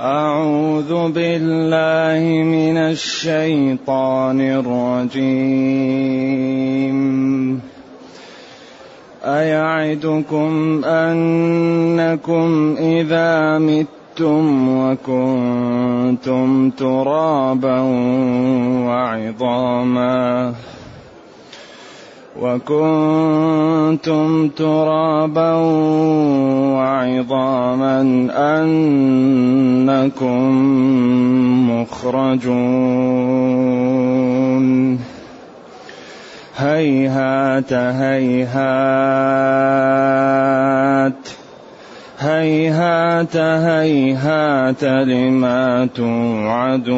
أعوذ بالله من الشيطان الرجيم. أيعدكم أنكم إذا متم وكنتم ترابا وعظاما وكنتم ترابا وعظاما أنكم مخرجون. هيهات هيهات. هيهات هيهات لما توعدون.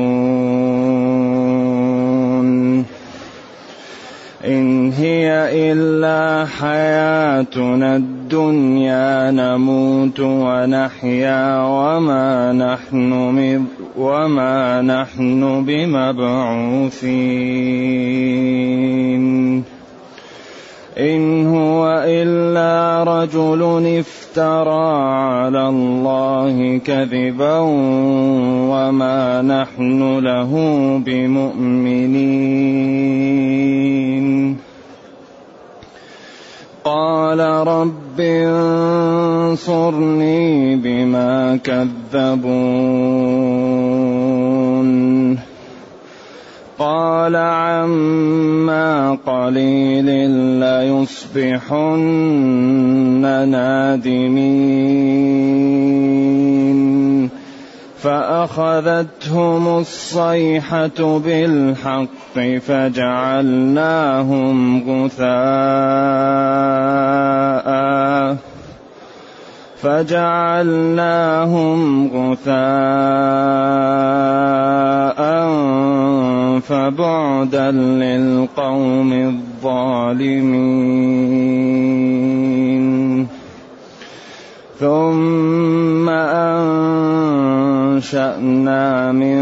إن هي إلا حياتنا الدنيا نموت ونحيا وما نحن وما نحن بمبعوثين. إن هو إلا رجل افترى على الله كذبا وما نحن له بمؤمنين. قال رب انصرني بما كذبون. قال عما قليل ليصبحن نادمين. فأخذتهم الصيحة بالحق فجعلناهم غثاء. فجعلناهم غثاء. فبعدا للقوم الظالمين. ثم أنشأنا من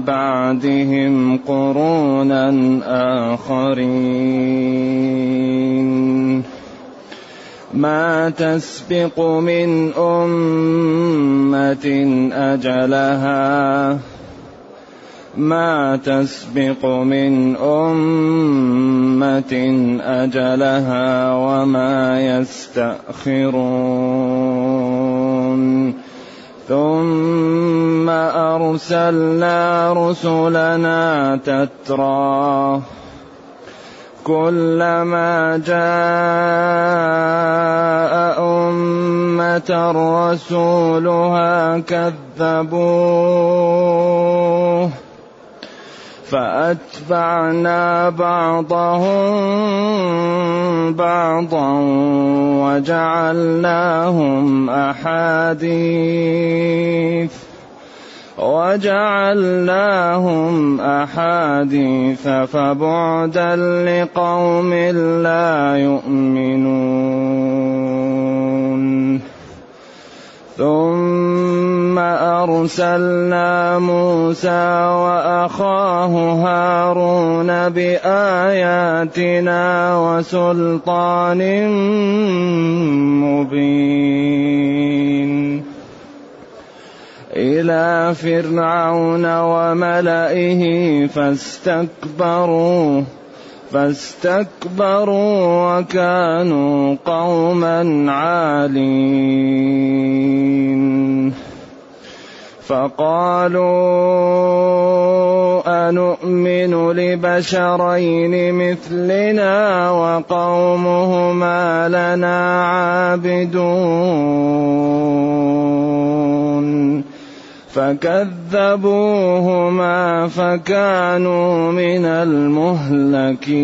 بعدهم قرونا آخرين. ما تسبق من أمة أجلها ما تسبق من أمة أجلها وما يستأخرون. ثم أرسلنا رسلنا تترى. كلما جاء أمة رسولها كذبوه. فأتبعنا بعضهم بعضا وجعلناهم أحاديث وجعلناهم أحاديث فبعدا لقوم لا يؤمنون ثم أرسلنا موسى وأخاه هارون بآياتنا وسلطان مبين. إلى فرعون وملئه فاستكبروا. فاستكبروا وكانوا قوما عالين. فقالوا انومن لبشرين مثلنا وقومهما لنا عابدون. فكذبوهما فكانوا من المهلكين.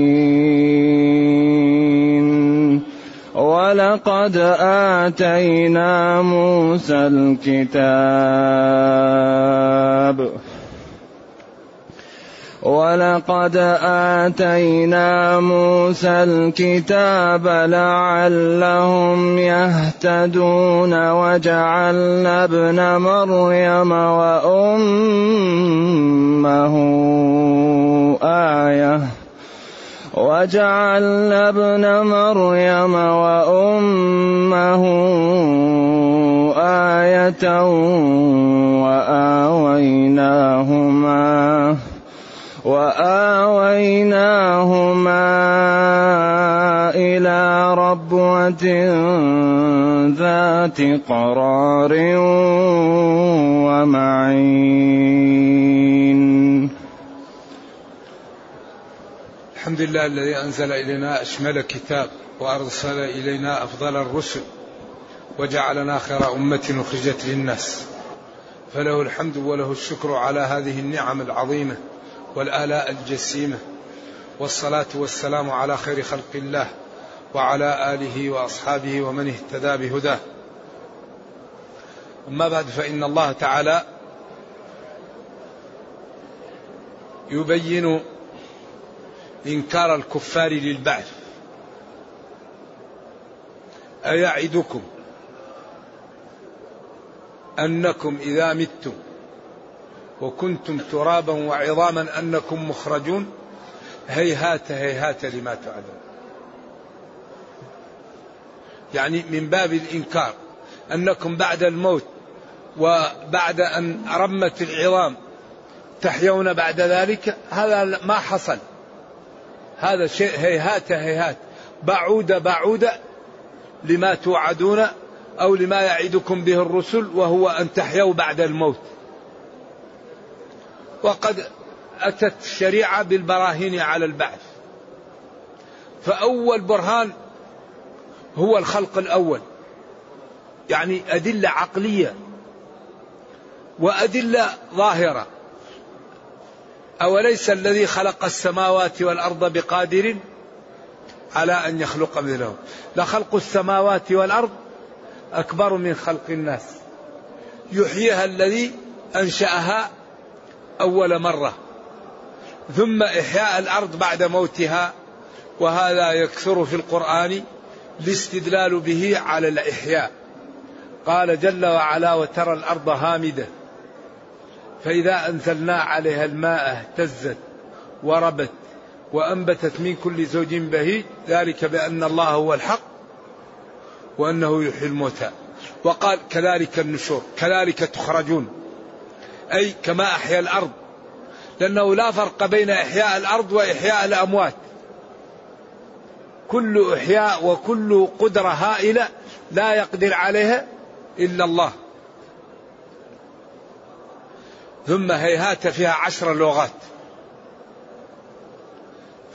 ولقد آتينا موسى الكتاب. ولقد آتينا موسى الكتاب لعلهم يهتدون وجعلنا ابن مريم وأمه آية وجعلنا ابن مريم وأمه آية وآويناهما وآويناهما إلى ربوة ذات قرار ومعين. الحمد لله الذي أنزل إلينا أشمل كتاب وأرسل إلينا أفضل الرسل وجعلنا خير أمة أخرجت للناس. فله الحمد وله الشكر على هذه النعم العظيمة. والآلاء الجسيمة والصلاة والسلام على خير خلق الله وعلى آله وأصحابه ومن اهتدى بهداه. أما بعد فإن الله تعالى يبين إنكار الكفار للبعث. أيعدكم أنكم إذا متم وكنتم ترابا وعظاما أنكم مخرجون. هيهات هيهات لما تعدون يعني من باب الإنكار أنكم بعد الموت وبعد أن رمت العظام تحيون بعد ذلك هذا ما حصل. هذا شيء هيهات هيهات. بعود بعود لما توعدون أو لما يعدكم به الرسل وهو أن تحيوا بعد الموت. وقد أتت الشريعة بالبراهين على البعث. فأول برهان هو الخلق الأول. يعني أدلة عقلية وأدلة ظاهرة. أوليس الذي خلق السماوات والأرض بقادر على أن يخلق مثلهم؟ لخلق السماوات والأرض أكبر من خلق الناس. يحييها الذي أنشأها أول مرة. ثم إحياء الأرض بعد موتها وهذا يكثر في القرآن الاستدلال به على الإحياء. قال جل وعلا وترى الأرض هامدة فإذا أنزلنا عليها الماء اهتزت وربت وأنبتت من كل زوج بهيج ذلك بأن الله هو الحق وأنه يحيي الموتى. وقال كذلك النشور كذلك تخرجون. أي كما أحيا الأرض. لأنه لا فرق بين إحياء الأرض وإحياء الأموات. كل إحياء وكل قدرة هائلة لا يقدر عليها إلا الله. ثم هيهات فيها عشر لغات.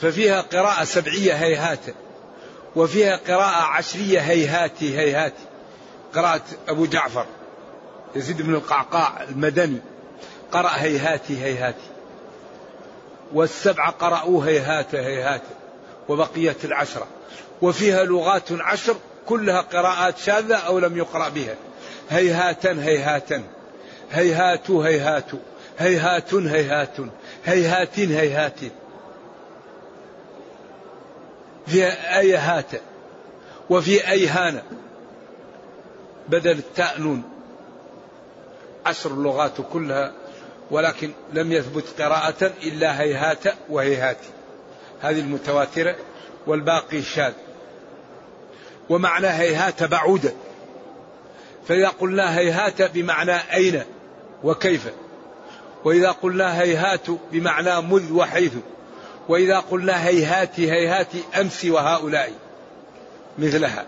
ففيها قراءة سبعية هيهات. وفيها قراءة عشرية هيهاتي هيهاتي. قراءة أبو جعفر يزيد بن القعقاع المدني. قرأ هيهاتي هيهاتي. والسبعة قرأوا هيهات هيهات. وبقية العشرة. وفيها لغات عشر كلها قراءات شاذة أو لم يقرأ بها. هيهاتا هيهاتا. هيهات هيهات. هيهات هيهات. هيهات هيهات. فيها أيهات وفي أيهان بدل التاء نون. عشر لغات كلها ولكن لم يثبت قراءة إلا هيهات وهيهات. هذه المتواترة والباقي شاذ. ومعنى هيهات بعودة فإذا قلنا هيهات بمعنى أين وكيف. وإذا قلنا هيهات بمعنى مذ وحيث. وإذا قلنا هيهات هيهات أمس وهؤلاء. مثلها.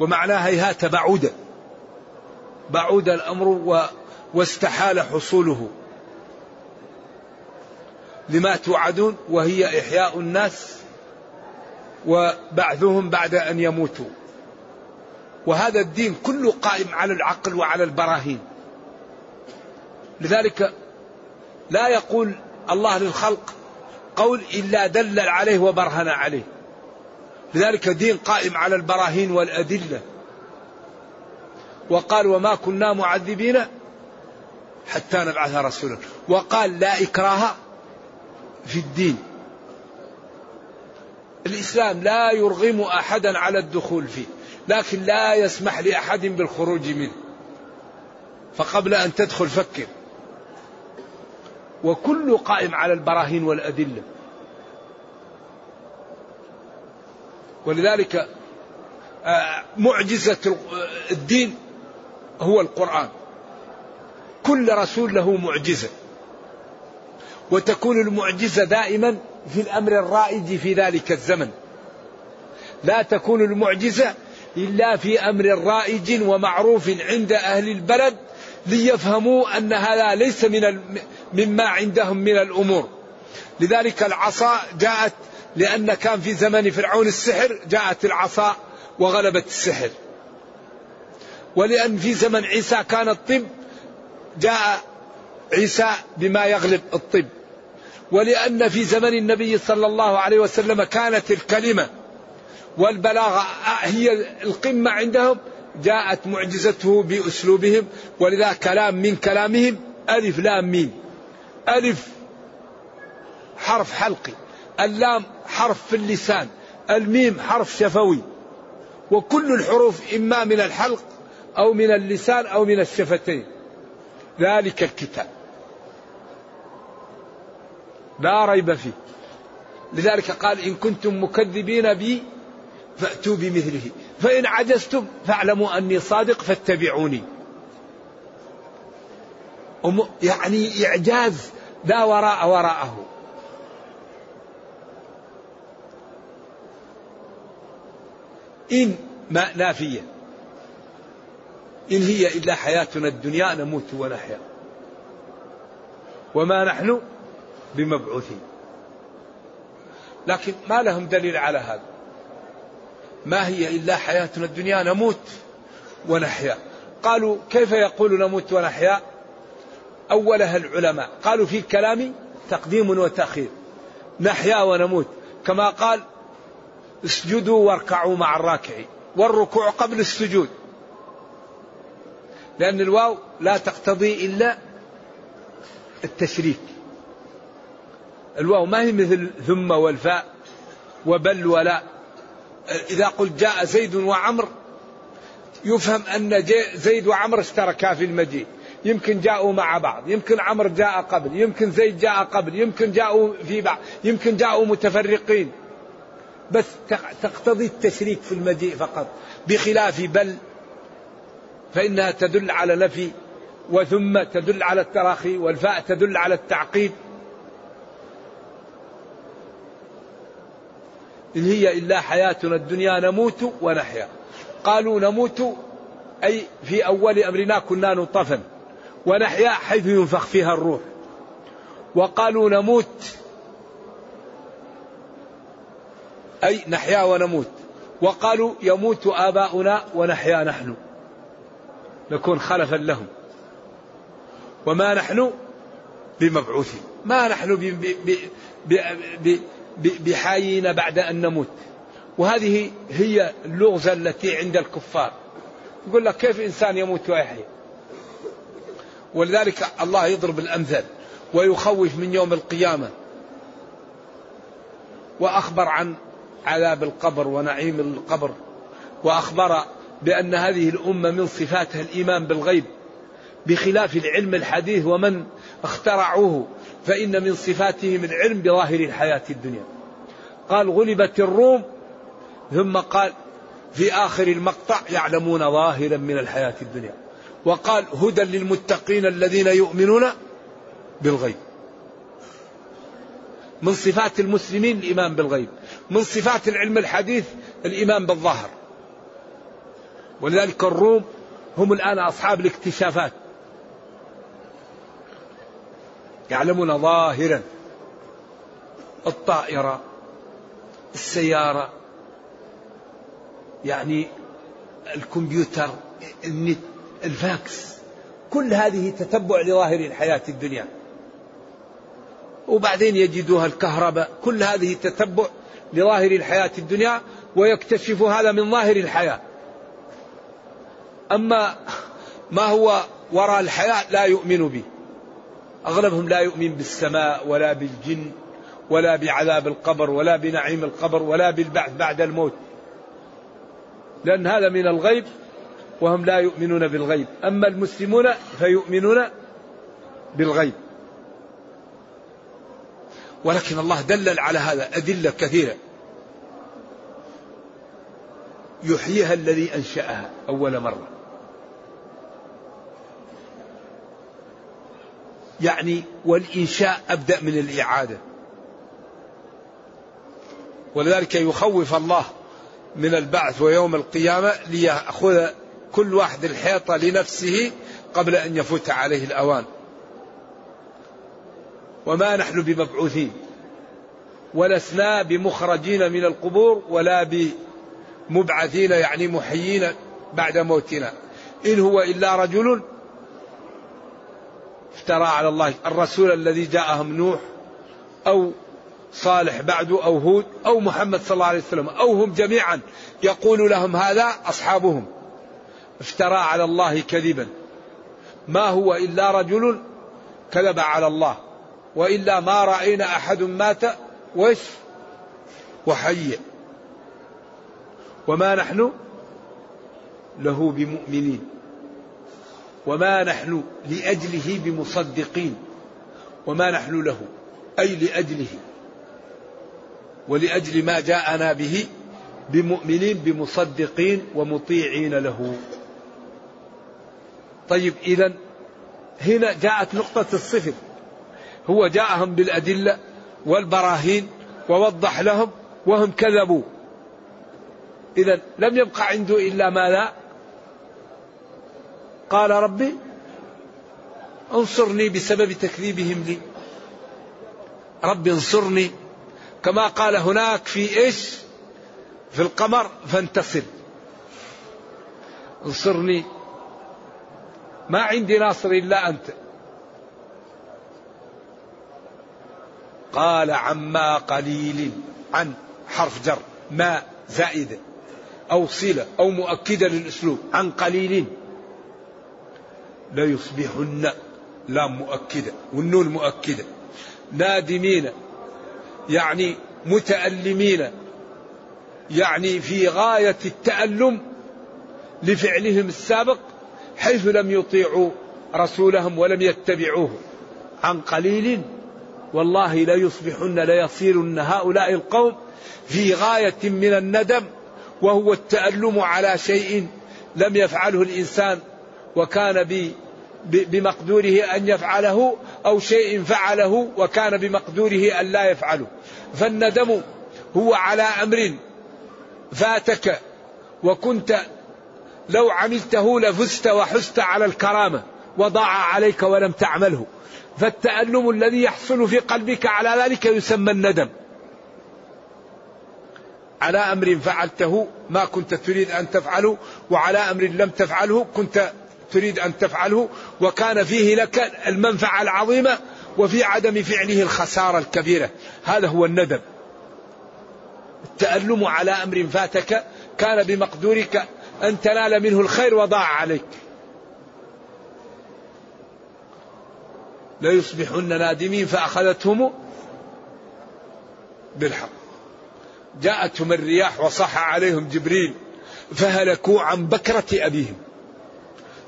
ومعنى هيهات بعود. بعود الأمر واستحال حصوله. لما توعدون وهي إحياء الناس وبعثهم بعد أن يموتوا. وهذا الدين كله قائم على العقل وعلى البراهين. لذلك لا يقول الله للخلق قول إلا دلل عليه وبرهن عليه. لذلك دين قائم على البراهين والأدلة. وقال وما كنا معذبين حتى نبعث رسولا. وقال لا إكراه في الدين. الإسلام لا يرغم أحدا على الدخول فيه لكن لا يسمح لأحد بالخروج منه. فقبل أن تدخل فكر. وكل قائم على البراهين والأدلة. ولذلك آه، معجزة الدين هو القرآن. كل رسول له معجزة. وتكون المعجزة دائما في الأمر الرائج في ذلك الزمن. لا تكون المعجزة إلا في أمر رائج ومعروف عند أهل البلد ليفهموا أن هذا ليس من مما عندهم من الأمور. لذلك العصا جاءت لأن كان في زمن فرعون السحر جاءت العصا وغلبت السحر. ولأن في زمن عيسى كان الطب جاء عيسى بما يغلب الطب. ولأن في زمن النبي صلى الله عليه وسلم كانت الكلمة والبلاغة هي القمة عندهم جاءت معجزته بأسلوبهم ولذا كلام من كلامهم ألف لام ميم. ألف حرف حلقي اللام حرف في اللسان الميم حرف شفوي. وكل الحروف إما من الحلق أو من اللسان أو من الشفتين. ذلك الكتاب. لا ريب فيه. لذلك قال إن كنتم مكذبين بي فأتوا بمثله. فإن عجزتم فاعلموا أني صادق فاتبعوني. يعني إعجاز لا وراء وراءه. إن ما نافية. إن هي إلا حياتنا الدنيا نموت ونحيا. وما نحن بمبعوثين. لكن ما لهم دليل على هذا. ما هي إلا حياتنا الدنيا نموت ونحيا. قالوا كيف يقول نموت ونحيا؟ أولها العلماء. قالوا في الكلام تقديم وتأخير. نحيا ونموت. كما قال اسجدوا واركعوا مع الراكعين. والركوع قبل السجود. لأن الواو لا تقتضي إلا التشريك. الواو ما هي مثل ثم والفاء وبل ولا. إذا قلت جاء زيد وعمر يفهم أن زيد وعمر اشتركا في المجيء. يمكن جاءوا مع بعض يمكن عمر جاء قبل يمكن زيد جاء قبل يمكن جاءوا في بعض يمكن جاءوا متفرقين. بس تقتضي التشريك في المجيء فقط بخلاف بل فإنها تدل على نفي وثم تدل على التراخي والفاء تدل على التعقيب إن هي إلا حياتنا الدنيا نموت ونحيا. قالوا نموت أي في أول أمرنا كنا نطفا ونحيا حيث ينفخ فيها الروح. وقالوا نموت أي نحيا ونموت. وقالوا يموت آباؤنا ونحيا نحن. نكون خلفا لهم. وما نحن بمبعوثين. ما نحن بحايين بعد أن نموت. وهذه هي اللغزة التي عند الكفار. يقول لك كيف إنسان يموت ويحيى ولذلك الله يضرب الأمثال ويخوف من يوم القيامة. وأخبر عن عذاب القبر ونعيم القبر. وأخبر بأن هذه الأمة من صفاتها الإيمان بالغيب بخلاف العلم الحديث ومن اخترعوه فإن من صفاتهم العلم بظاهر الحياة الدنيا. قال غلبت الروم ثم قال في آخر المقطع يعلمون ظاهرا من الحياة الدنيا. وقال هدى للمتقين الذين يؤمنون بالغيب. من صفات المسلمين الإيمان بالغيب من صفات العلم الحديث الإيمان بالظهر ولذلك الروم هم الآن أصحاب الاكتشافات. يعلمون ظاهرا الطائرة السيارة يعني الكمبيوتر النت الفاكس. كل هذه تتبع لظاهر الحياة الدنيا. وبعدين يجدوها الكهرباء. كل هذه تتبع لظاهر الحياة الدنيا ويكتشف هذا من ظاهر الحياة. أما ما هو وراء الحياة لا يؤمن به. أغلبهم لا يؤمن بالسماء ولا بالجن ولا بعذاب القبر ولا بنعيم القبر ولا بالبعث بعد الموت. لأن هذا من الغيب وهم لا يؤمنون بالغيب. أما المسلمون فيؤمنون بالغيب. ولكن الله دلل على هذا أدلة كثيرة. يحييها الذي أنشأها أول مرة. يعني والإنشاء أبدأ من الإعادة. ولذلك يخوف الله من البعث ويوم القيامة ليأخذ كل واحد الحيطة لنفسه قبل أن يفوت عليه الأوان. وما نحن بمبعوثين. ولسنا بمخرجين من القبور ولا بمبعثين يعني محيين بعد موتنا. إن هو إلا رجل افترى على الله الرسول الذي جاءهم نوح أو صالح بعده أو هود أو محمد صلى الله عليه وسلم أو هم جميعا يقول لهم هذا أصحابهم. افترى على الله كذبا. ما هو إلا رجل كذب على الله وإلا ما رأينا أحد مات وش؟ وحي. وما نحن له بمؤمنين. وما نحن لأجله بمصدقين وما نحن له أي لأجله ولأجل ما جاءنا به بمؤمنين بمصدقين ومطيعين له. طيب إذا هنا جاءت نقطة الصفر. هو جاءهم بالأدلة والبراهين ووضح لهم وهم كذبوا. إذا لم يبقى عنده إلا ماذا قال ربي انصرني بسبب تكذيبهم لي. ربي انصرني كما قال هناك في إيش؟ في القمر فانتصر. انصرني. ما عندي ناصر إلا أنت. قال عما قليل عن حرف جر ما زائدة أو صلة أو مؤكدة للأسلوب عن قليل. ليصبحن لام مؤكدة والنون مؤكدة. نادمين يعني متألمين يعني في غاية التألم لفعلهم السابق حيث لم يطيعوا رسولهم ولم يتبعوه. عن قليل والله ليصبحن ليصيرن هؤلاء القوم في غاية من الندم وهو التألم على شيء لم يفعله الإنسان وكان بمقدوره أن يفعله أو شيء فعله وكان بمقدوره أن لا يفعله. فالندم هو على أمر فاتك وكنت لو عملته لفزت وحزت على الكرامة وضاع عليك ولم تعمله. فالتألم الذي يحصل في قلبك على ذلك يسمى الندم. على أمر فعلته ما كنت تريد أن تفعله وعلى أمر لم تفعله كنت تريد أن تفعله وكان فيه لك المنفعة العظيمة وفي عدم فعله الخسارة الكبيرة. هذا هو الندم التألم على أمر فاتك كان بمقدورك أن تنال منه الخير وضاع عليك. ليصبحن نادمين فأخذتهم بالحق. جاءتهم الرياح وصح عليهم جبريل فهلكوا عن بكرة أبيهم.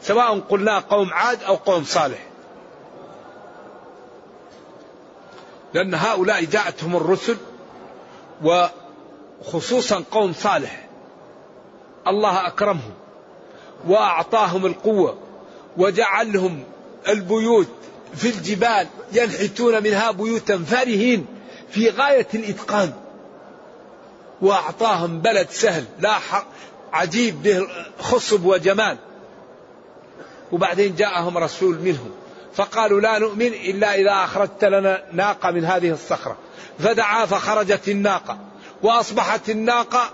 سواء قلنا قوم عاد أو قوم صالح. لأن هؤلاء جاءتهم الرسل وخصوصا قوم صالح. الله أكرمهم وأعطاهم القوة وجعلهم البيوت في الجبال ينحتون منها بيوتا فرهين في غاية الإتقان. وأعطاهم بلد سهل لا عجيب به خصب وجمال. وبعدين جاءهم رسول منهم. فقالوا لا نؤمن إلا إذا أخرجت لنا ناقة من هذه الصخرة. فدعا فخرجت الناقة. وأصبحت الناقة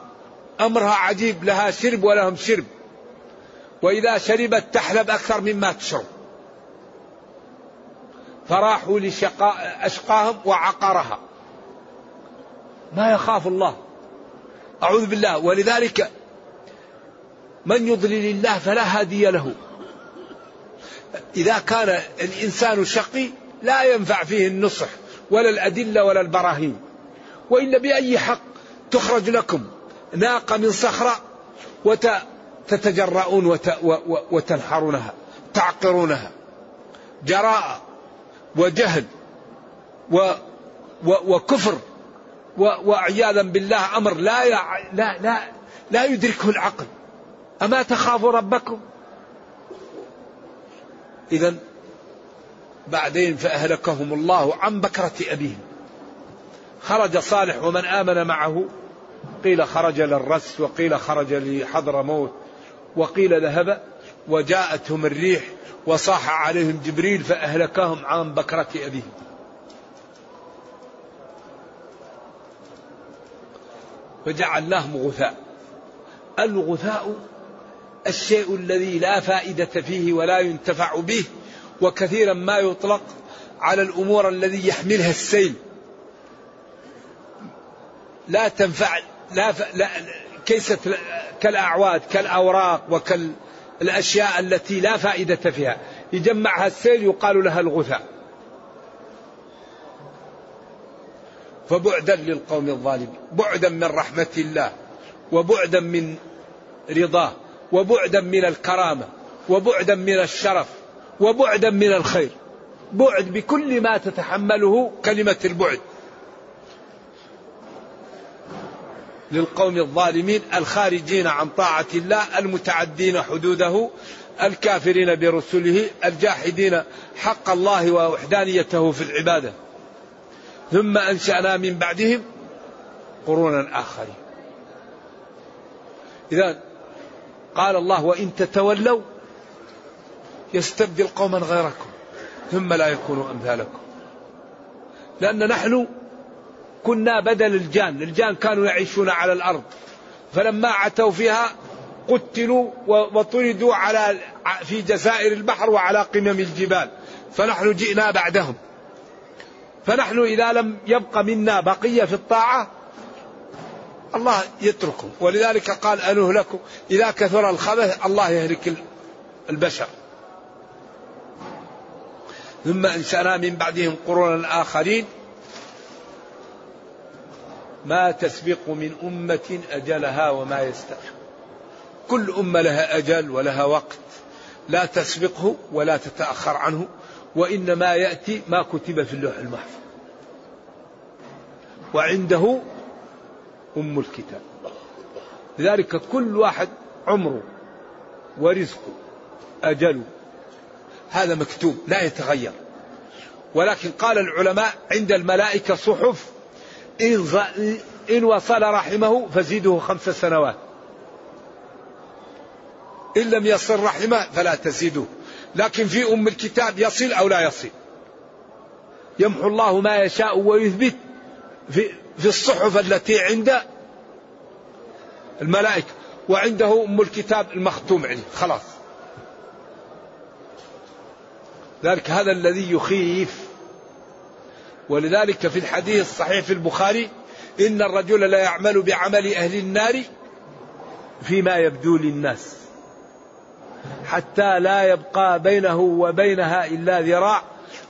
أمرها عجيب لها شرب ولهم شرب. وإذا شربت تحلب أكثر مما تشرب. فراحوا لشقاء أشقاهم وعقرها. ما يخاف الله. أعوذ بالله. ولذلك من يضلل الله فلا هادي له. إذا كان الإنسان شقي لا ينفع فيه النصح ولا الأدلة ولا البراهين. وإلا بأي حق تخرج لكم. ناقة من صخرة وتتجرؤون وتنحرونها تعقرونها. جراءة وجهل و وكفر وعياذا بالله أمر لا لا لا لا يدركه العقل. أما تخافوا ربكم؟ إذا بعدين فأهلكهم الله عن بكرة أبيهم. خرج صالح ومن آمن معه قيل خرج للرس وقيل خرج لحضر موت وقيل ذهب وجاءتهم الريح وصاح عليهم جبريل فأهلكهم عن بكرة أبيهم. فجعلناهم غثاء. الغثاء الشيء الذي لا فائدة فيه ولا ينتفع به وكثيرا ما يطلق على الأمور الذي يحملها السيل. لا تنفع لا, ف... لا كيست كالأعواد كالأوراق وكالأشياء التي لا فائدة فيها. يجمعها السيل يقال لها الغثاء فبعدا للقوم الظالمين بعدا من رحمة الله وبعدا من رضاه. وبعدا من الكرامة وبعدا من الشرف وبعدا من الخير. بعد بكل ما تتحمله كلمة البعد. للقوم الظالمين الخارجين عن طاعة الله المتعدين حدوده الكافرين برسله الجاحدين حق الله ووحدانيته في العبادة. ثم أنشأنا من بعدهم قرونا آخرين. إذا قال الله وإن تتولوا يستبدل قوما غيركم ثم لا يكونوا أمثالكم. لأن نحن كنا بدل الجان الجان كانوا يعيشون على الأرض فلما عتوا فيها قتلوا وطردوا على في جزائر البحر وعلى قمم الجبال فنحن جئنا بعدهم. فنحن إذا لم يبق منا بقية في الطاعة الله يتركهم ولذلك قال أنهلكم إذا كثر الخبث الله يهلك البشر. ثم أنشأنا من بعدهم قرونا آخرين. ما تسبق من أمة أجلها وما يستأخر كل أمة لها أجل ولها وقت. لا تسبقه ولا تتأخر عنه وإنما يأتي ما كتب في اللوح المحفوظ. وعنده أم الكتاب. لذلك كل واحد عمره ورزقه أجله هذا مكتوب لا يتغير. ولكن قال العلماء عند الملائكة صحف إن, إن وصل رحمه فزيده خمس سنوات. إن لم يصل رحمه فلا تزيده. لكن في أم الكتاب يصل أو لا يصل. يمحو الله ما يشاء ويثبت. في, في الصحف التي عند الملائكة وعنده أم الكتاب المختوم عليه خلاص. ذلك هذا الذي يخيف. ولذلك في الحديث الصحيح في البخاري إن الرجل لا يعمل بعمل أهل النار فيما يبدو للناس حتى لا يبقى بينه وبينها إلا ذراع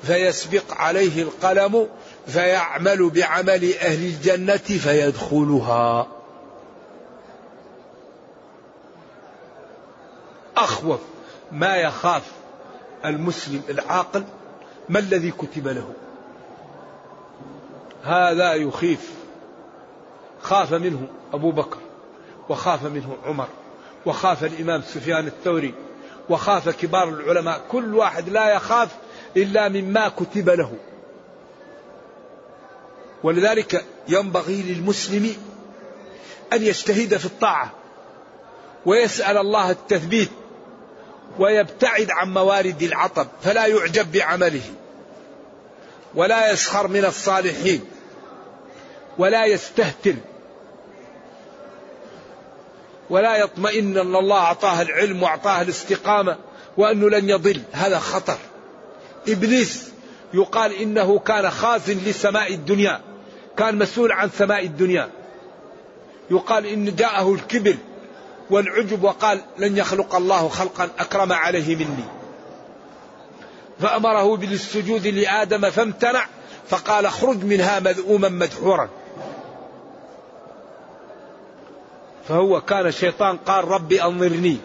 فيسبق عليه القلم فيعمل بعمل أهل الجنة فيدخلها. أخوف ما يخاف المسلم العاقل؟ ما الذي كتب له؟ هذا يخيف. خاف منه أبو بكر وخاف منه عمر وخاف الإمام سفيان الثوري وخاف كبار العلماء. كل واحد لا يخاف إلا مما كتب له. ولذلك ينبغي للمسلم أن يجتهد في الطاعة ويسأل الله التثبيت ويبتعد عن موارد العطب فلا يعجب بعمله ولا يسخر من الصالحين ولا يستهتر ولا يطمئن أن الله أعطاه العلم وأعطاه الاستقامة وأنه لن يضل. هذا خطر. إبليس يقال إنه كان خازن لسماء الدنيا. كان مسؤول عن سماء الدنيا. يقال إن جاءه الكبر والعجب وقال لن يخلق الله خلقا أكرم عليه مني. فأمره بالسجود لآدم فامتنع فقال اخرج منها مذءوما مدحورا. فهو كان شيطان قال ربي أنظرني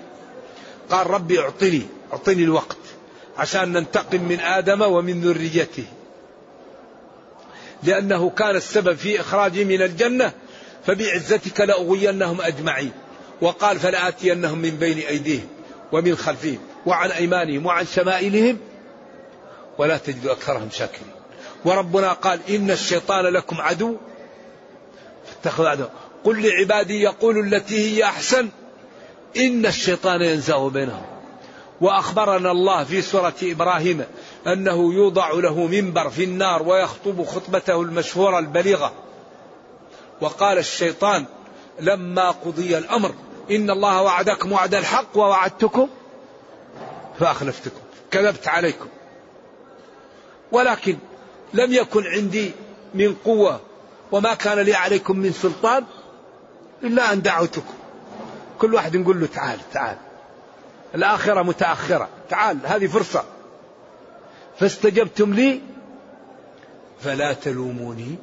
قال ربي اعطني اعطني الوقت عشان ننتقم من آدم ومن ذريته. لأنه كان السبب في اخراجي من الجنة فبعزتك لأغوينهم أجمعين. وقال فلآتينهم من بين أيديهم ومن خلفهم وعن أيمانهم وعن شمائلهم ولا تجد أكثرهم شاكرين. وربنا قال إن الشيطان لكم عدو فاتخذوا عدو قل لعبادي يقولوا التي هي أحسن. إن الشيطان ينزغ بينهم. وأخبرنا الله في سورة إبراهيم أنه يوضع له منبر في النار ويخطب خطبته المشهورة البليغة. وقال الشيطان لما قضي الأمر إن الله وعدكم وعد الحق ووعدتكم فأخلفتكم كذبت عليكم. ولكن لم يكن عندي من قوة وما كان لي عليكم من سلطان إلا أن دعوتكم. كل واحد نقول له تعال تعال. الآخرة متأخرة. تعال هذه فرصة. فاستجبتم لي. فلا تلوموني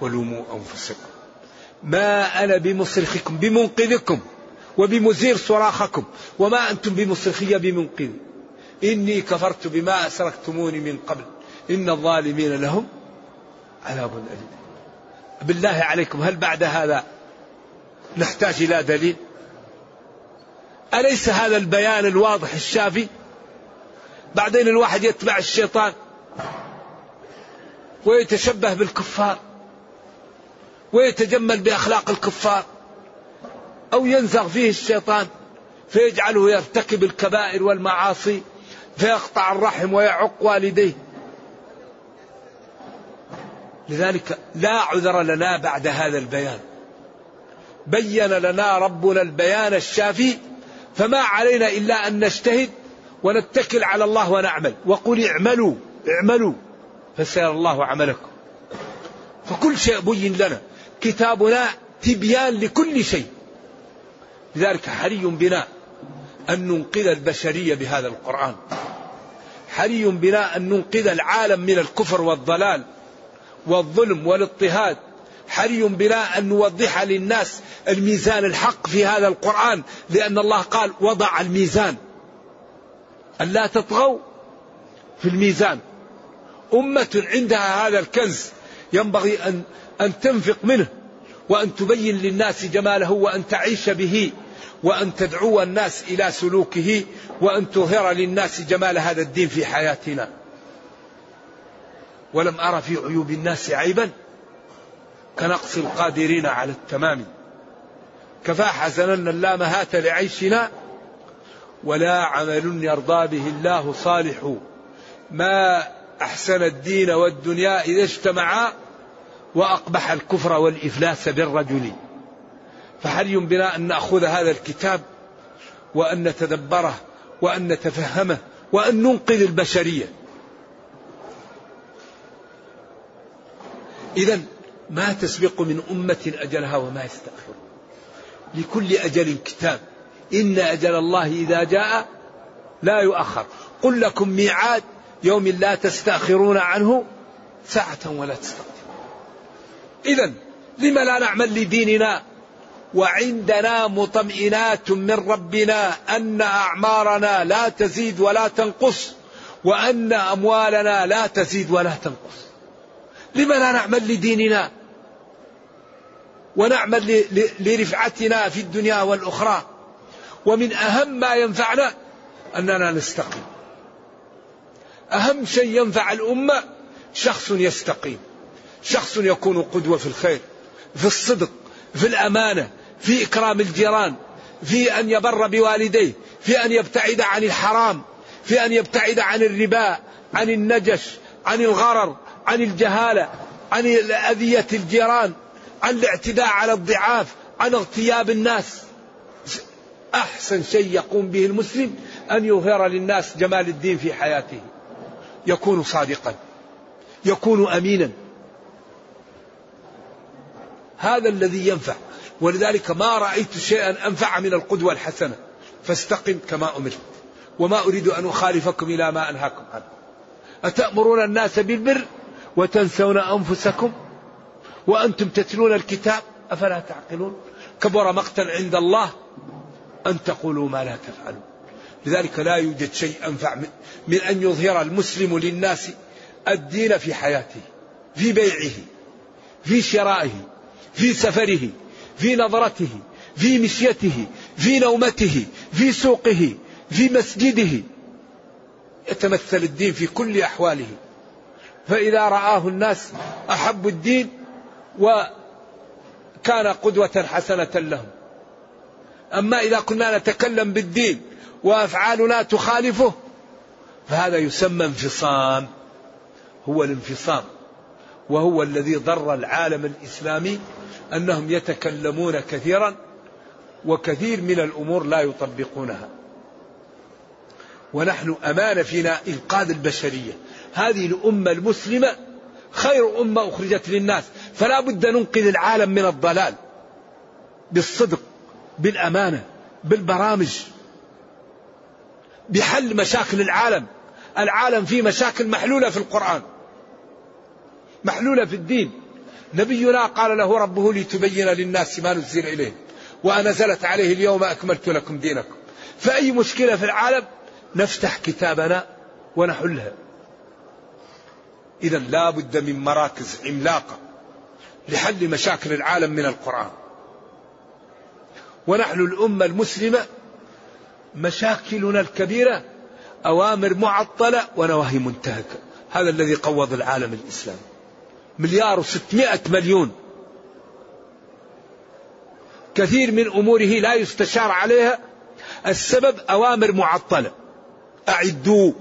ولوموا أنفسكم. ما أنا بمصرخكم بمنقذكم وبمزير صراخكم وما أنتم بمصرخية بمنقذ. إني كفرت بما أسركتموني من قبل. إن الظالمين لهم عذاب أليم. بالله عليكم هل بعد هذا نحتاج إلى دليل؟ أليس هذا البيان الواضح الشافي؟ بعدين الواحد يتبع الشيطان ويتشبه بالكفار ويتجمل بأخلاق الكفار أو ينزغ فيه الشيطان فيجعله يرتكب الكبائر والمعاصي فيقطع الرحم ويعق والديه. لذلك لا عذر لنا بعد هذا البيان. بين لنا ربنا البيان الشافي فما علينا إلا أن نجتهد ونتكل على الله ونعمل. وقل اعملوا اعملوا. فسيرى الله عملكم. فكل شيء بين لنا. كتابنا تبيان لكل شيء. لذلك حري بنا أن ننقذ البشرية بهذا القرآن. حري بنا أن ننقذ العالم من الكفر والضلال والظلم والاضطهاد. حري بنا أن نوضح للناس الميزان الحق في هذا القرآن. لأن الله قال وضع الميزان. أن لا تطغوا في الميزان. أمة عندها هذا الكنز. ينبغي أن أن تنفق منه وأن تبين للناس جماله وأن تعيش به وأن تدعو الناس إلى سلوكه وأن تظهر للناس جمال هذا الدين في حياتنا. ولم أرى في عيوب الناس عيبا. كنقص القادرين على التمام. كفى حزنا لا مهات لعيشنا. ولا عمل يرضى به الله صالح. ما أحسن الدين والدنيا إذا اجتمعا وأقبح الكفر والإفلاس بالرجل. فحري بنا أن نأخذ هذا الكتاب وأن نتدبره وأن نتفهمه وأن ننقذ البشرية؟ إذا ما تسبق من أمة أجلها وما يستأخر. لكل أجل كتاب. إن أجل الله إذا جاء لا يؤخر. قل لكم ميعاد يوم لا تستأخرون عنه ساعة ولا تستقدمون. إذا لم لا نعمل لديننا؟ وعندنا مطمئنات من ربنا أن أعمارنا لا تزيد ولا تنقص وأن أموالنا لا تزيد ولا تنقص. لم لا نعمل لديننا؟ ونعمل لرفعتنا في الدنيا والأخرى. ومن أهم ما ينفعنا أننا نستقيم. أهم شيء ينفع الأمة شخص يستقيم. شخص يكون قدوة في الخير في الصدق في الأمانة في إكرام الجيران في أن يبر بوالديه في أن يبتعد عن الحرام في أن يبتعد عن الربا عن النجش عن الغرر عن الجهالة عن أذية الجيران عن الاعتداء على الضعاف عن اغتياب الناس. أحسن شيء يقوم به المسلم أن يظهر للناس جمال الدين في حياته. يكون صادقا. يكون أمينا. هذا الذي ينفع. ولذلك ما رأيت شيئا أنفع من القدوة الحسنة. فاستقم كما أمرت. وما أريد أن أخالفكم إلى ما أنهاكم عنه. أتأمرون الناس بالبر وتنسون أنفسكم؟ وأنتم تتلون الكتاب؟ أفلا تعقلون؟ كبر مقتا عند الله. أن تقولوا ما لا تفعلون لذلك لا يوجد شيء أنفع من أن يظهر المسلم للناس الدين في حياته في بيعه في شرائه في سفره في نظرته في مشيته في نومته في سوقه في مسجده. يتمثل الدين في كل أحواله. فإذا رآه الناس أحبوا الدين وكان قدوة حسنة لهم. أما إذا كنا نتكلم بالدين وأفعالنا تخالفه فهذا يسمى انفصام هو الانفصام وهو الذي ضر العالم الإسلامي أنهم يتكلمون كثيرا وكثير من الأمور لا يطبقونها. ونحن أمانة فينا إنقاذ البشرية. هذه الأمة المسلمة خير أمة أخرجت للناس فلا بد ننقذ العالم من الضلال بالصدق. بالأمانة بالبرامج بحل مشاكل العالم. العالم فيه مشاكل محلولة في القرآن محلولة في الدين. نبينا قال له ربه لتبين للناس ما نزل إليه وأنزلت عليه اليوم أكملت لكم دينكم. فأي مشكلة في العالم نفتح كتابنا ونحلها. إذا لا بد من مراكز عملاقة لحل مشاكل العالم من القرآن. ونحن الأمة المسلمة مشاكلنا الكبيرة أوامر معطلة ونواهي منتهكة. هذا الذي قوض العالم الإسلامي مليار وستمائة مليون. كثير من أموره لا يستشار عليها. السبب أوامر معطلة. أعدوا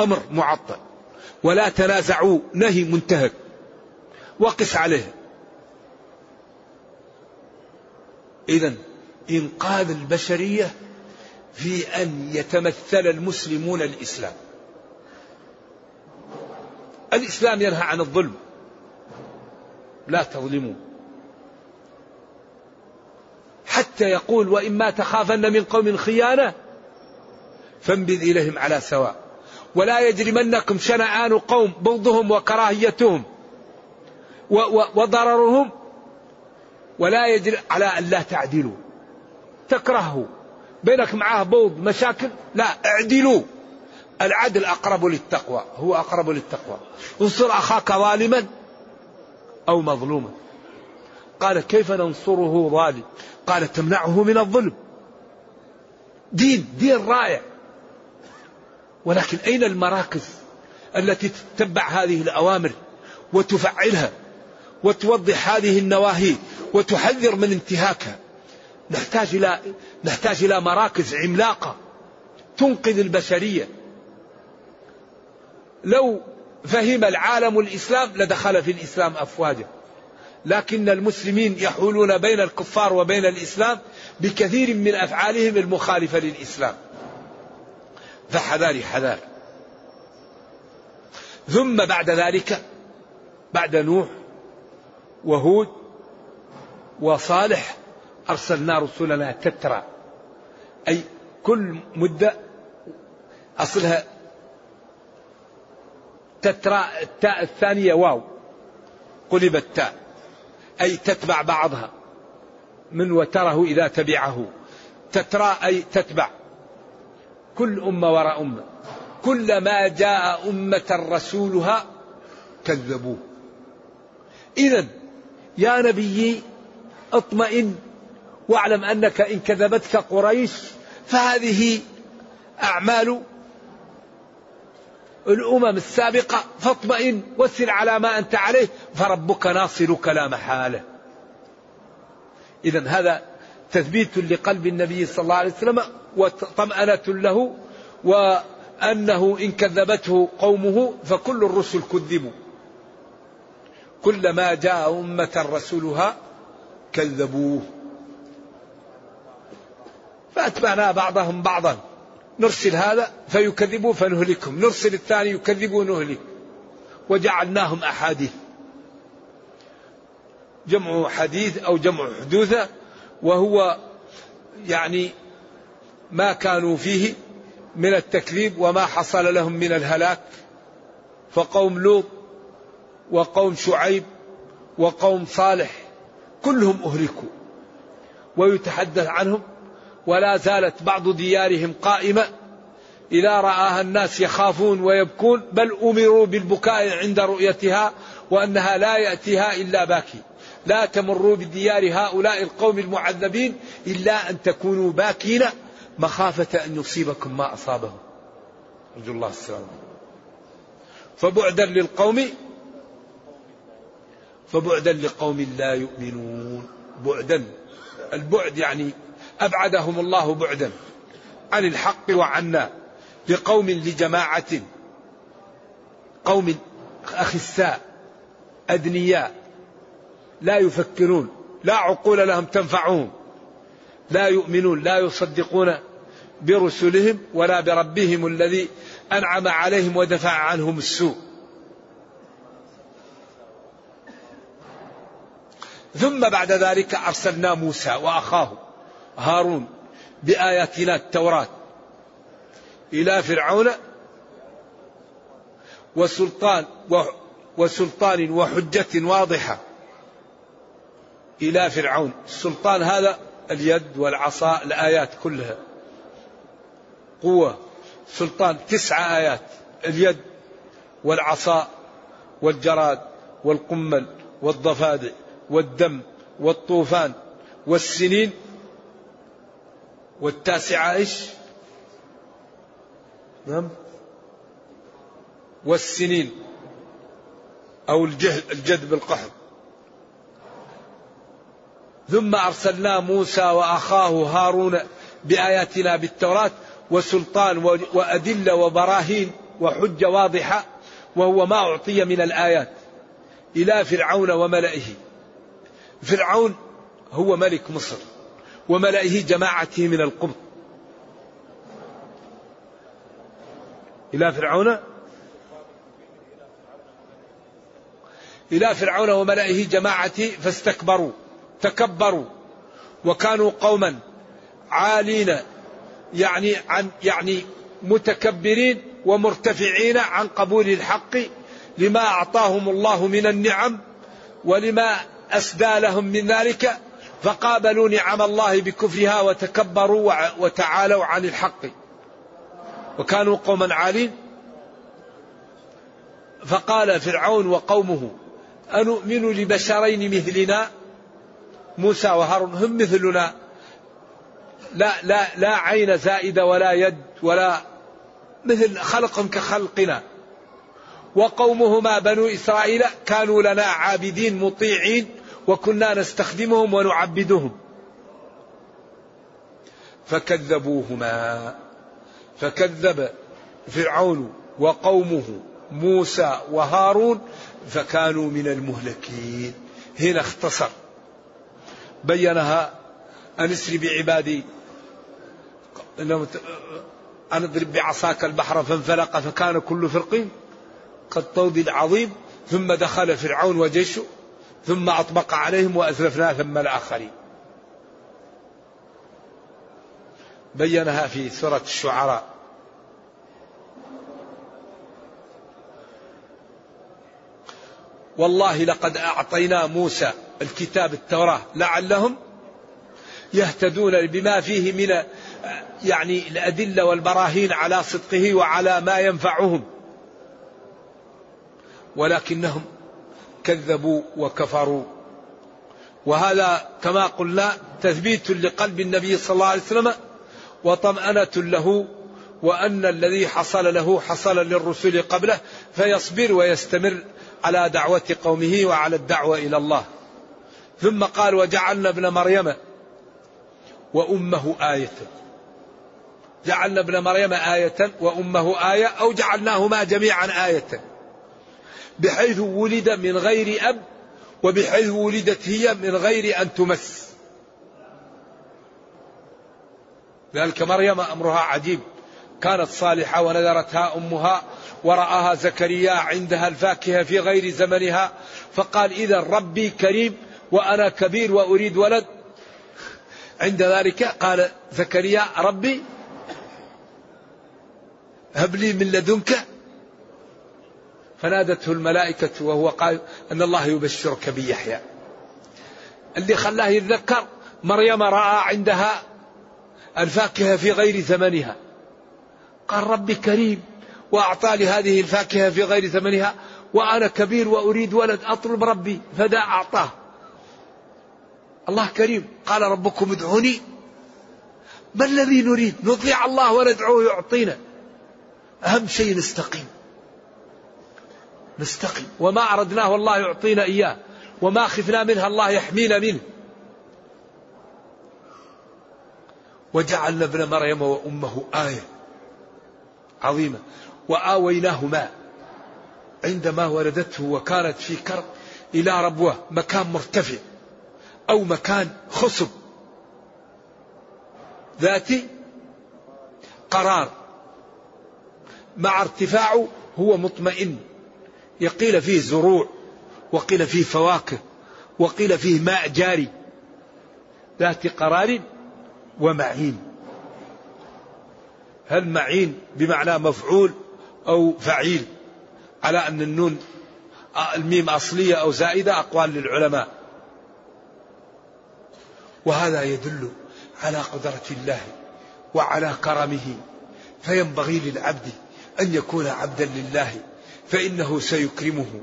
أمر معطل. ولا تنازعوا. نهي منتهك. وقس عليه. إذا إنقاذ البشرية في أن يتمثل المسلمون الإسلام. الإسلام ينهى عن الظلم. لا تظلموا. حتى يقول وإما تخافن من قوم خيانة فانبذ إليهم على سواء. ولا يجرمنكم شنآن قوم بغضهم وكراهيتهم وضررهم. ولا يجري على أن لا تعدلوا. تكرهه. بينك معاه بوض مشاكل؟ لا اعدلوا. العدل أقرب للتقوى هو أقرب للتقوى. انصر أخاك ظالما أو مظلوما. قال كيف ننصره ظالم؟ قال تمنعه من الظلم. دين دين رائع. ولكن أين المراكز التي تتبع هذه الأوامر وتفعلها وتوضح هذه النواهي وتحذر من انتهاكها؟ نحتاج إلى نحتاج إلى مراكز عملاقة تنقذ البشرية. لو فهم العالم الإسلام لدخل في الإسلام أفواجا. لكن المسلمين يحولون بين الكفار وبين الإسلام بكثير من أفعالهم المخالفة للإسلام. فحذاري حذار. ثم بعد ذلك بعد نوح وهود وصالح أرسلنا رسلنا تترى. أي كل مدة أصلها تترى التاء الثانية واو. قلبت تاء. أي تتبع بعضها. من وتره إذا تبعه. تترى أي تتبع. كل أمة وراء أمة. كلما جاء أمة رسولها كذبوه. إذا يا نبي اطمئن. واعلم أنك إن كذبتك قريش فهذه أعمال الأمم السابقة فاطمئن وسر على ما أنت عليه فربك ناصرك لا محالة إذا هذا تثبيت لقلب النبي صلى الله عليه وسلم وطمأنة له وأنه إن كذبته قومه فكل الرسل كذبوا. كلما جاء أمة رسولها كذبوه. فأتبعنا بعضهم بعضا. نرسل هذا فيكذبوا فنهلكهم. نرسل الثاني يكذبوا نهلك وجعلناهم أحاديث. جمع حديث أو جمع حدوثة. وهو يعني ما كانوا فيه من التكذيب وما حصل لهم من الهلاك. فقوم لوط وقوم شعيب وقوم صالح كلهم أهلكوا. ويتحدث عنهم ولا زالت بعض ديارهم قائمة. إذا رآها الناس يخافون ويبكون بل أمروا بالبكاء عند رؤيتها وأنها لا يأتيها إلا باكي. لا تمروا بديار هؤلاء القوم المعذبين إلا أن تكونوا باكين. مخافة أن يصيبكم ما أصابهم. نرجو الله السلامة. فبعدا للقوم فبعدا لقوم لا يؤمنون. بعدا البعد يعني أبعدهم الله بعدا عن الحق وعنا لقوم لجماعة قوم أخساء أدنياء لا يفكرون لا عقول لهم تنفعهم لا يؤمنون لا يصدقون برسلهم ولا بربهم الذي أنعم عليهم ودفع عنهم السوء. ثم بعد ذلك أرسلنا موسى وأخاه هارون بآياتنا التوراة إلى فرعون وسلطان وسلطان وحجة واضحة إلى فرعون. السلطان هذا اليد والعصا الآيات كلها قوة. سلطان تسع آيات اليد والعصا والجراد والقمل والضفادع والدم والطوفان والسنين والتاسعة إيش؟ نعم. والسنين. أو الجهد الجد بالقحط. ثم أرسلنا موسى وأخاه هارون بآياتنا بالتوراة وسلطان وأدلة وبراهين وحجة واضحة وهو ما أعطي من الآيات إلى فرعون وملئه. فرعون هو ملك مصر. وملئه جماعته من القبط. إلى فرعون؟ إلى فرعون وملئه جماعته فاستكبروا تكبروا وكانوا قوما عالين يعني عن يعني متكبرين ومرتفعين عن قبول الحق لما أعطاهم الله من النعم ولما أسدى لهم من ذلك فقابلوا نعم الله بكفرها وتكبروا وتعالوا عن الحق. وكانوا قوما عالين. فقال فرعون وقومه أنؤمن لبشرين مثلنا؟ موسى وهارون هم مثلنا. لا لا لا عين زائدة ولا يد ولا مثل خلق كخلقنا. وقومهما بنو إسرائيل كانوا لنا عابدين مطيعين وكنا نستخدمهم ونعبدهم. فكذبوهما. فكذب فرعون وقومه موسى وهارون فكانوا من المهلكين. هنا اختصر. بينها أن اسري بعبادي. أن اضرب بعصاك البحر فانفلق فكان كل فرق كالطود العظيم. ثم دخل فرعون وجيشه. ثم أطبق عليهم وأزلفنا ثم الآخرين. بينها في سورة الشعراء. والله لقد أعطينا موسى الكتاب التوراة لعلهم يهتدون بما فيه من يعني الأدلة والبراهين على صدقه وعلى ما ينفعهم. ولكنهم كذبوا وكفروا. وهذا كما قلنا تثبيت لقلب النبي صلى الله عليه وسلم وطمأنة له وأن الذي حصل له حصل للرسل قبله فيصبر ويستمر على دعوة قومه وعلى الدعوة إلى الله. ثم قال وجعلنا ابن مريم وأمه آية. جعلنا ابن مريم آية وأمه آية أو جعلناهما جميعا آية. بحيث ولد من غير أب وبحيث ولدت هي من غير أن تمس. ذلك مريم أمرها عجيب. كانت صالحة ونذرتها أمها ورآها زكريا عندها الفاكهة في غير زمنها فقال إذا ربي كريم وأنا كبير وأريد ولد. عند ذلك قال زكريا ربي هب لي من لدنك فنادته الملائكة وهو قال أن الله يبشرك بيحيى. اللي خلاه يتذكر مريم رأى عندها الفاكهة في غير ثمنها. قال ربي كريم وأعطى لي هذه الفاكهة في غير ثمنها وأنا كبير وأريد ولد أطلب ربي فدا أعطاه. الله كريم قال ربكم ادعوني. ما الذي نريد؟ نطيع الله وندعوه يعطينا. أهم شيء نستقيم. نستقيم وما أردناه الله يعطينا إياه. وما خفنا منها الله يحمينا منه. وجعلنا ابن مريم وأمه آية عظيمة. وآويناهما عندما ولدته وكانت في كرب إلى ربوة. مكان مرتفع أو مكان خصب. ذات قرار. مع ارتفاعه هو مطمئن. يقيل فيه زروع وقيل فيه فواكه وقيل فيه ماء جاري ذات قرار ومعين. هل معين بمعنى مفعول أو فعيل؟ على أن النون الميم أصلية أو زائدة أقوال للعلماء. وهذا يدل على قدرة الله وعلى كرمه. فينبغي للعبد أن يكون عبدا لله. فإنه سيكرمه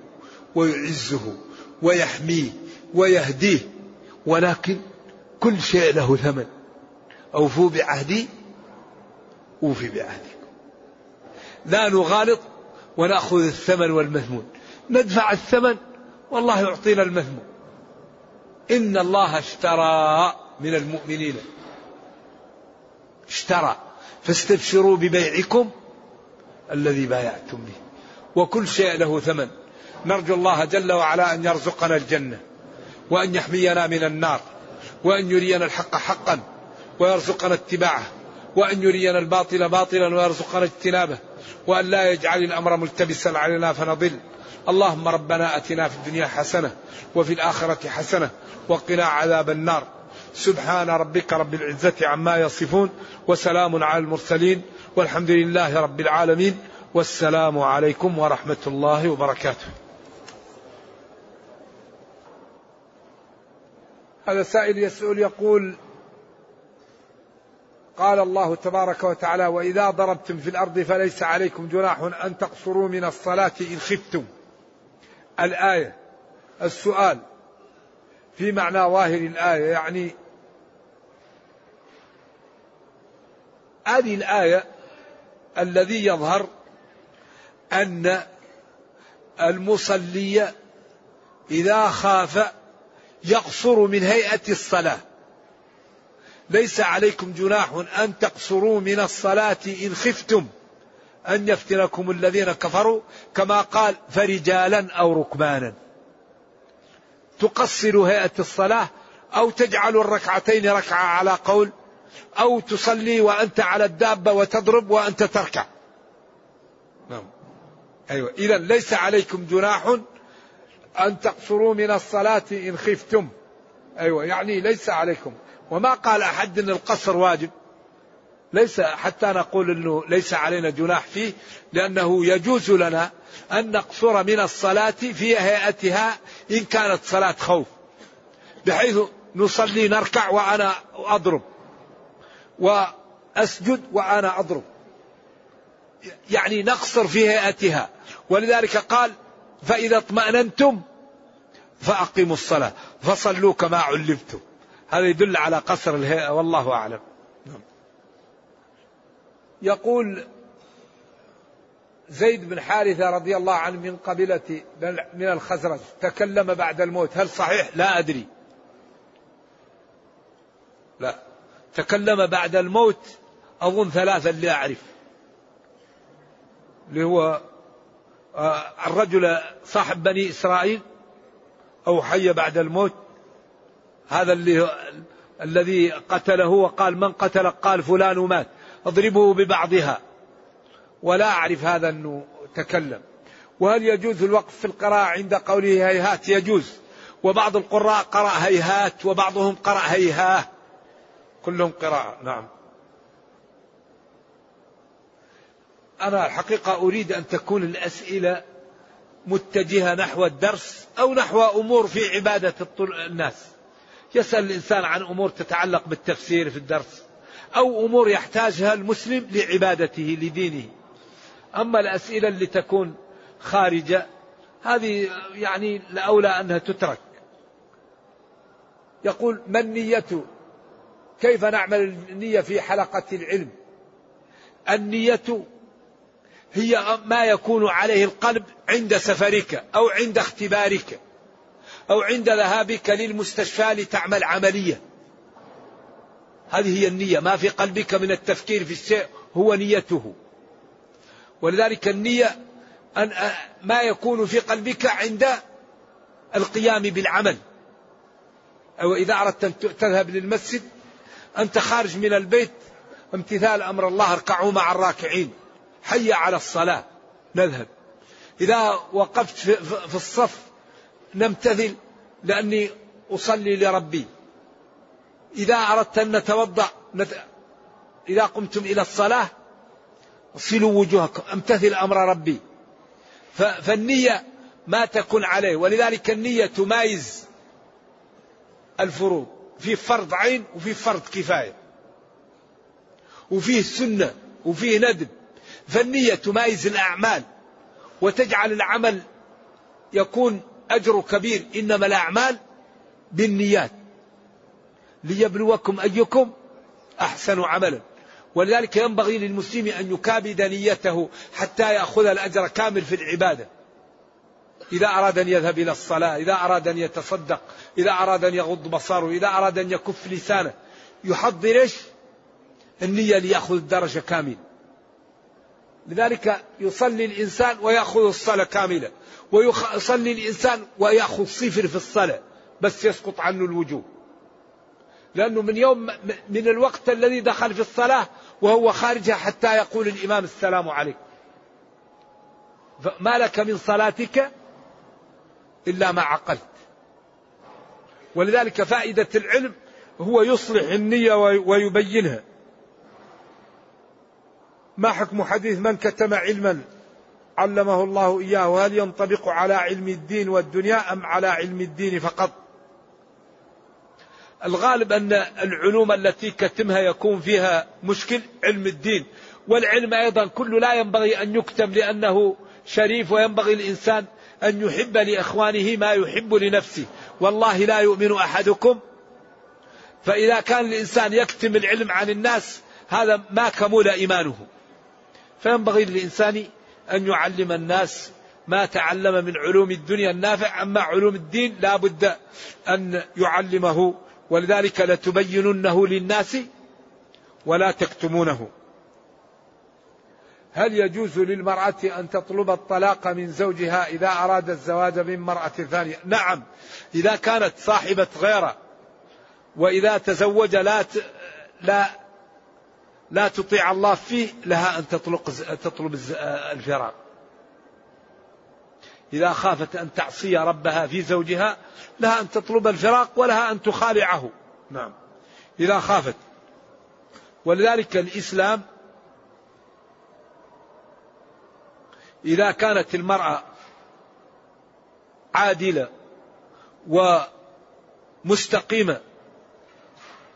ويعزه ويحميه ويهديه. ولكن كل شيء له ثمن. أوفوا بعهدي أوفي بعهدكم. لا نغالط ونأخذ الثمن والمثمون. ندفع الثمن والله يعطينا المثمون. إن الله اشترى من المؤمنين. اشترى. فاستبشروا ببيعكم الذي بايعتم به. وكل شيء له ثمن. نرجو الله جل وعلا أن يرزقنا الجنة وأن يحمينا من النار وأن يرينا الحق حقا ويرزقنا اتباعه وأن يرينا الباطل باطلا ويرزقنا اجتنابه وأن لا يجعل الأمر ملتبسا علينا فنضل. اللهم ربنا أتنا في الدنيا حسنة وفي الآخرة حسنة وقنا عذاب النار. سبحان ربك رب العزة عما يصفون وسلام على المرسلين والحمد لله رب العالمين. والسلام عليكم ورحمة الله وبركاته. هذا سائل يسأل يقول قال الله تبارك وتعالى وإذا ضربتم في الأرض فليس عليكم جناح أن تقصروا من الصلاة إن خفتم. الآية السؤال في معنى ظاهر الآية يعني هذه الآية الذي يظهر أن المصلي إذا خاف يقصر من هيئة الصلاة. ليس عليكم جناح أن تقصروا من الصلاة إن خفتم أن يفتنكم الذين كفروا كما قال فرجالا أو ركبانا. تقصر هيئة الصلاة أو تجعل الركعتين ركعة على قول أو تصلي وأنت على الدابة وتضرب وأنت تركع. نعم. أيوة. إذا ليس عليكم جناح أن تقصروا من الصلاة إن خفتم. أيوة. يعني ليس عليكم. وما قال أحد أن القصر واجب. ليس حتى نقول أنه ليس علينا جناح فيه لأنه يجوز لنا أن نقصر من الصلاة في هيئتها إن كانت صلاة خوف. بحيث نصلي نركع وأنا أضرب. وأسجد وأنا أضرب. يعني نقصر في هيئتها. ولذلك قال فإذا اطمأننتم فأقيموا الصلاة. فصلوا كما علمتم. هذا يدل على قصر الهيئة. والله أعلم. يقول زيد بن حارثة رضي الله عنه من قبيلة من الخزرج تكلم بعد الموت. هل صحيح؟ لا أدري. لا. تكلم بعد الموت أظن ثلاثا لا أعرف. اللي هو آه، الرجل صاحب بني إسرائيل أو حي بعد الموت. هذا اللي الذي قتله وقال من قتل؟ قال فلان مات. اضربه ببعضها. ولا أعرف هذا أنه تكلم. وهل يجوز الوقف في القراءة عند قوله هيهات يجوز. وبعض القراء قرأ هيهات وبعضهم قرأ هيهاه كلهم قراءة نعم. أنا الحقيقة أريد أن تكون الأسئلة متجهة نحو الدرس أو نحو أمور في عبادة الناس. يسأل الإنسان عن أمور تتعلق بالتفسير في الدرس أو أمور يحتاجها المسلم لعبادته لدينه. أما الأسئلة اللي تكون خارجة هذه يعني الأولى أنها تترك. يقول ما النية؟ كيف نعمل النية في حلقة العلم؟ النية هي ما يكون عليه القلب عند سفرك أو عند اختبارك أو عند ذهابك للمستشفى لتعمل عملية. هذه هي النية. ما في قلبك من التفكير في الشيء هو نيته. ولذلك النية أن ما يكون في قلبك عند القيام بالعمل. أو إذا أردت أن تذهب للمسجد أنت خارج من البيت امتثال أمر الله اركعوا مع الراكعين. حي على الصلاة. نذهب. إذا وقفت في الصف نمتثل لأني أصلي لربي. إذا أردت أن نتوضأ إذا قمتم إلى الصلاة صلوا وجوهكم أمتثل أمر ربي. فالنية ما تكون عليه. ولذلك النية تمايز الفروض. في فرض عين وفي فرض كفاية. وفيه سنة وفيه ندب. فالنية تمايز الأعمال وتجعل العمل يكون أجر كبير. إنما الأعمال بالنيات. ليبلوكم أيكم أحسن عملا. ولذلك ينبغي للمسلم أن يكابد نيته حتى يأخذ الأجر كامل في العبادة. إذا أراد أن يذهب إلى الصلاة إذا أراد أن يتصدق إذا أراد أن يغض بصره إذا أراد أن يكف لسانه يحضر إيش؟ النية ليأخذ الدرجة كاملة لذلك يصلي الإنسان ويأخذ الصلاة كاملة ويصلي الإنسان ويأخذ صفر في الصلاة بس يسقط عنه الوجوب لأنه من يوم من الوقت الذي دخل في الصلاة وهو خارجها حتى يقول الإمام السلام عليك. ما لك من صلاتك إلا ما عقلت. ولذلك فائدة العلم هو يصلح النية ويبينها. ما حكم حديث من كتم علما علمه الله إياه؟ هل ينطبق على علم الدين والدنيا أم على علم الدين فقط؟ الغالب أن العلوم التي كتمها يكون فيها مشكل علم الدين. والعلم أيضا كله لا ينبغي أن يكتم لأنه شريف وينبغي الإنسان أن يحب لإخوانه ما يحب لنفسه. والله لا يؤمن أحدكم. فإذا كان الإنسان يكتم العلم عن الناس هذا ما كمل إيمانه. فينبغي للإنسان أن يعلم الناس ما تعلم من علوم الدنيا النافع أما علوم الدين لا بد أن يعلمه. ولذلك لتبيننه للناس ولا تكتمونه. هل يجوز للمرأة أن تطلب الطلاق من زوجها إذا أراد الزواج من مرأة ثانية؟ نعم إذا كانت صاحبة غيره وإذا تزوج لا لا لا تطيع الله فيه لها أن تطلق تطلب الفراق إذا خافت أن تعصي ربها في زوجها لها أن تطلب الفراق ولها أن تخالعه. نعم. إذا خافت. ولذلك الإسلام إذا كانت المرأة عادلة ومستقيمة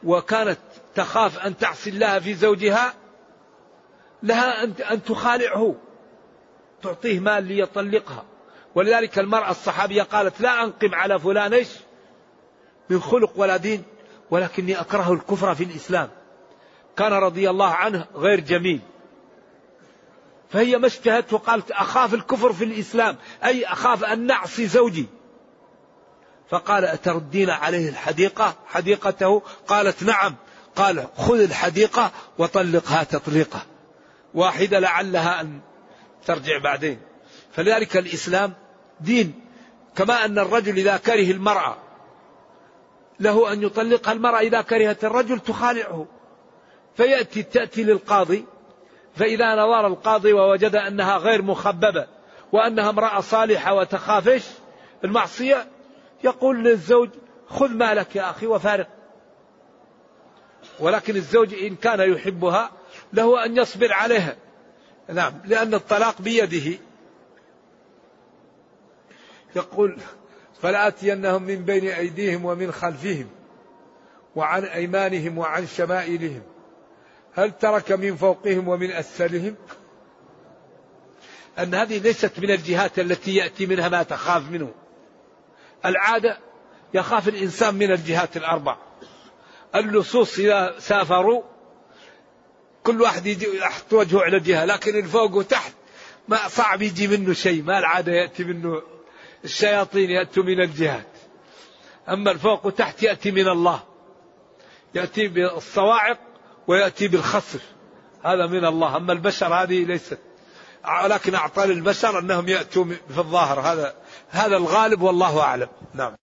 وكانت تخاف أن تعصي الله في زوجها لها أن تخالعه تعطيه مال ليطلقها. ولذلك المرأة الصحابية قالت لا أنقم على فلان إيش؟ من خلق ولا دين ولكني أكره الكفر في الإسلام. كان رضي الله عنه غير جميل. فهي ما اشتهت وقالت أخاف الكفر في الإسلام أي أخاف أن نعصي زوجي. فقال أتردين عليه الحديقة؟ حديقته؟ قالت نعم. قال خذ الحديقة وطلقها تطليقة واحدة لعلها أن ترجع بعدين. فلذلك الإسلام دين. كما أن الرجل إذا كره المرأة له أن يطلقها المرأة. إذا كرهت الرجل تخالعه. فيأتي تأتي للقاضي. فإذا نظر القاضي ووجد أنها غير مخببة وأنها امرأة صالحة وتخافش المعصية يقول للزوج خذ مالك يا أخي وفارق. ولكن الزوج إن كان يحبها له أن يصبر عليها. نعم لأن الطلاق بيده. يقول فلآتينهم من بين أيديهم ومن خلفهم وعن أيمانهم وعن شمائلهم. هل ترك من فوقهم ومن أسفلهم؟ أن هذه ليست من الجهات التي يأتي منها ما تخاف منه. العادة يخاف الإنسان من الجهات الأربع. اللصوص إذا سافروا كل واحد يحط وجهه على جهة لكن الفوق وتحت ما صعب يجي منه شيء ما العادة يأتي منه الشياطين يأتوا من الجهات. أما الفوق وتحت يأتي من الله يأتي بالصواعق ويأتي بالخصف هذا من الله. أما البشر هذه ليست ولكن أعطى للبشر أنهم يأتوا في الظاهر هذا هذا الغالب والله أعلم. نعم.